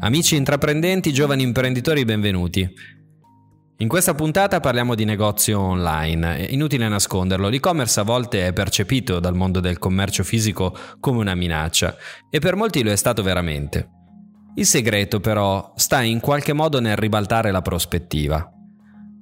Amici intraprendenti, giovani imprenditori, benvenuti. In questa puntata parliamo di negozio online. Inutile nasconderlo, l'e-commerce a volte è percepito dal mondo del commercio fisico come una minaccia e per molti lo è stato veramente. Il segreto però sta in qualche modo nel ribaltare la prospettiva.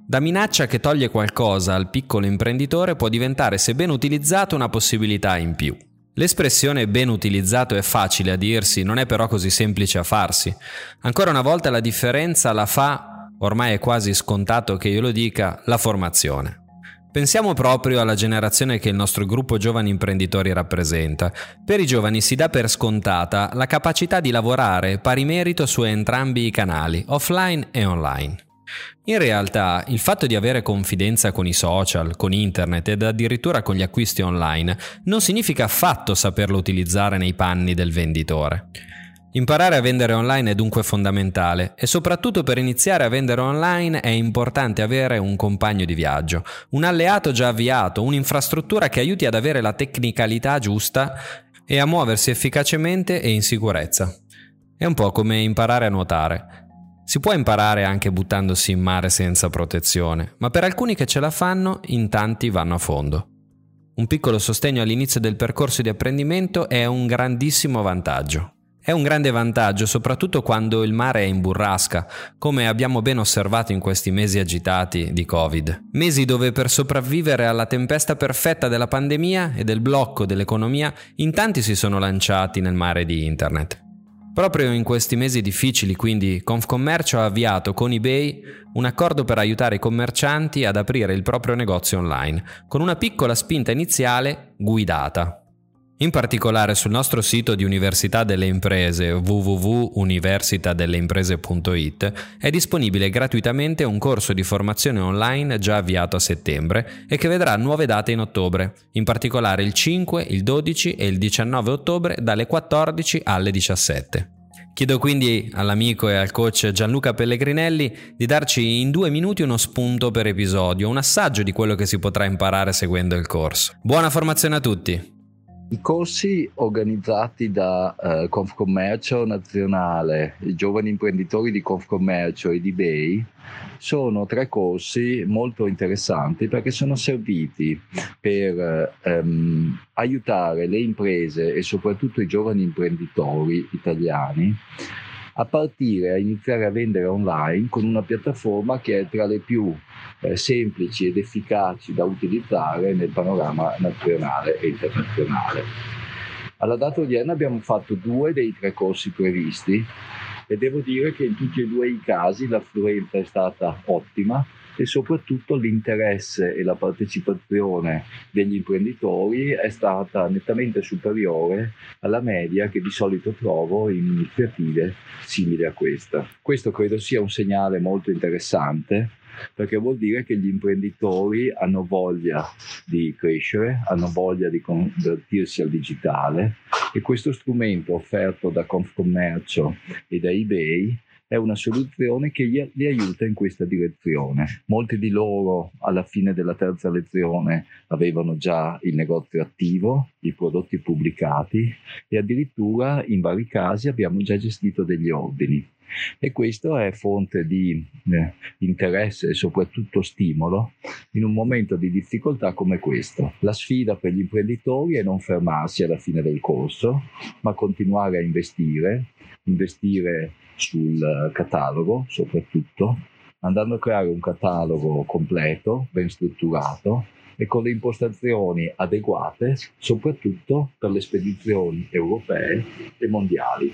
Da minaccia che toglie qualcosa al piccolo imprenditore può diventare, se ben utilizzato, una possibilità in più. L'espressione ben utilizzato è facile a dirsi, non è però così semplice a farsi. Ancora una volta la differenza la fa, ormai è quasi scontato che io lo dica, la formazione. Pensiamo proprio alla generazione che il nostro gruppo giovani imprenditori rappresenta. Per i giovani si dà per scontata la capacità di lavorare pari merito su entrambi i canali, offline e online. In realtà, il fatto di avere confidenza con i social, con internet ed addirittura con gli acquisti online non significa affatto saperlo utilizzare nei panni del venditore. Imparare a vendere online è dunque fondamentale e soprattutto per iniziare a vendere online è importante avere un compagno di viaggio, un alleato già avviato, un'infrastruttura che aiuti ad avere la tecnicalità giusta e a muoversi efficacemente e in sicurezza. È un po' come imparare a nuotare. Si può imparare anche buttandosi in mare senza protezione, ma per alcuni che ce la fanno, in tanti vanno a fondo. Un piccolo sostegno all'inizio del percorso di apprendimento è un grandissimo vantaggio. È un grande vantaggio soprattutto quando il mare è in burrasca, come abbiamo ben osservato in questi mesi agitati di Covid. Mesi dove per sopravvivere alla tempesta perfetta della pandemia e del blocco dell'economia, in tanti si sono lanciati nel mare di Internet. Proprio in questi mesi difficili, quindi, Confcommercio ha avviato con eBay un accordo per aiutare i commercianti ad aprire il proprio negozio online, con una piccola spinta iniziale guidata. In particolare sul nostro sito di Università delle Imprese www.universitadelleimprese.it è disponibile gratuitamente un corso di formazione online già avviato a settembre e che vedrà nuove date in ottobre, in particolare il 5, il 12 e il 19 ottobre dalle 14 alle 17. Chiedo quindi all'amico e al coach Gianluca Pellegrinelli di darci in due minuti uno spunto per episodio, un assaggio di quello che si potrà imparare seguendo il corso. Buona formazione a tutti! I corsi organizzati da uh, Confcommercio Nazionale, i giovani imprenditori di Confcommercio e di eBay, sono tre corsi molto interessanti perché sono serviti per um, aiutare le imprese e soprattutto i giovani imprenditori italiani a partire a iniziare a vendere online con una piattaforma che è tra le più eh, semplici ed efficaci da utilizzare nel panorama nazionale e internazionale. Alla data odierna abbiamo fatto due dei tre corsi previsti e devo dire che in tutti e due i casi l'affluenza è stata ottima e soprattutto l'interesse e la partecipazione degli imprenditori è stata nettamente superiore alla media che di solito trovo in iniziative simili a questa. Questo credo sia un segnale molto interessante perché vuol dire che gli imprenditori hanno voglia di crescere, hanno voglia di convertirsi al digitale. E questo strumento offerto da Confcommercio e da eBay è una soluzione che li aiuta in questa direzione. Molti di loro alla fine della terza lezione avevano già il negozio attivo, i prodotti pubblicati e addirittura in vari casi abbiamo già gestito degli ordini e questo è fonte di eh, interesse e soprattutto stimolo in un momento di difficoltà come questo. La sfida per gli imprenditori è non fermarsi alla fine del corso, ma continuare a investire, investire sul catalogo soprattutto, andando a creare un catalogo completo, ben strutturato e con le impostazioni adeguate soprattutto per le spedizioni europee e mondiali.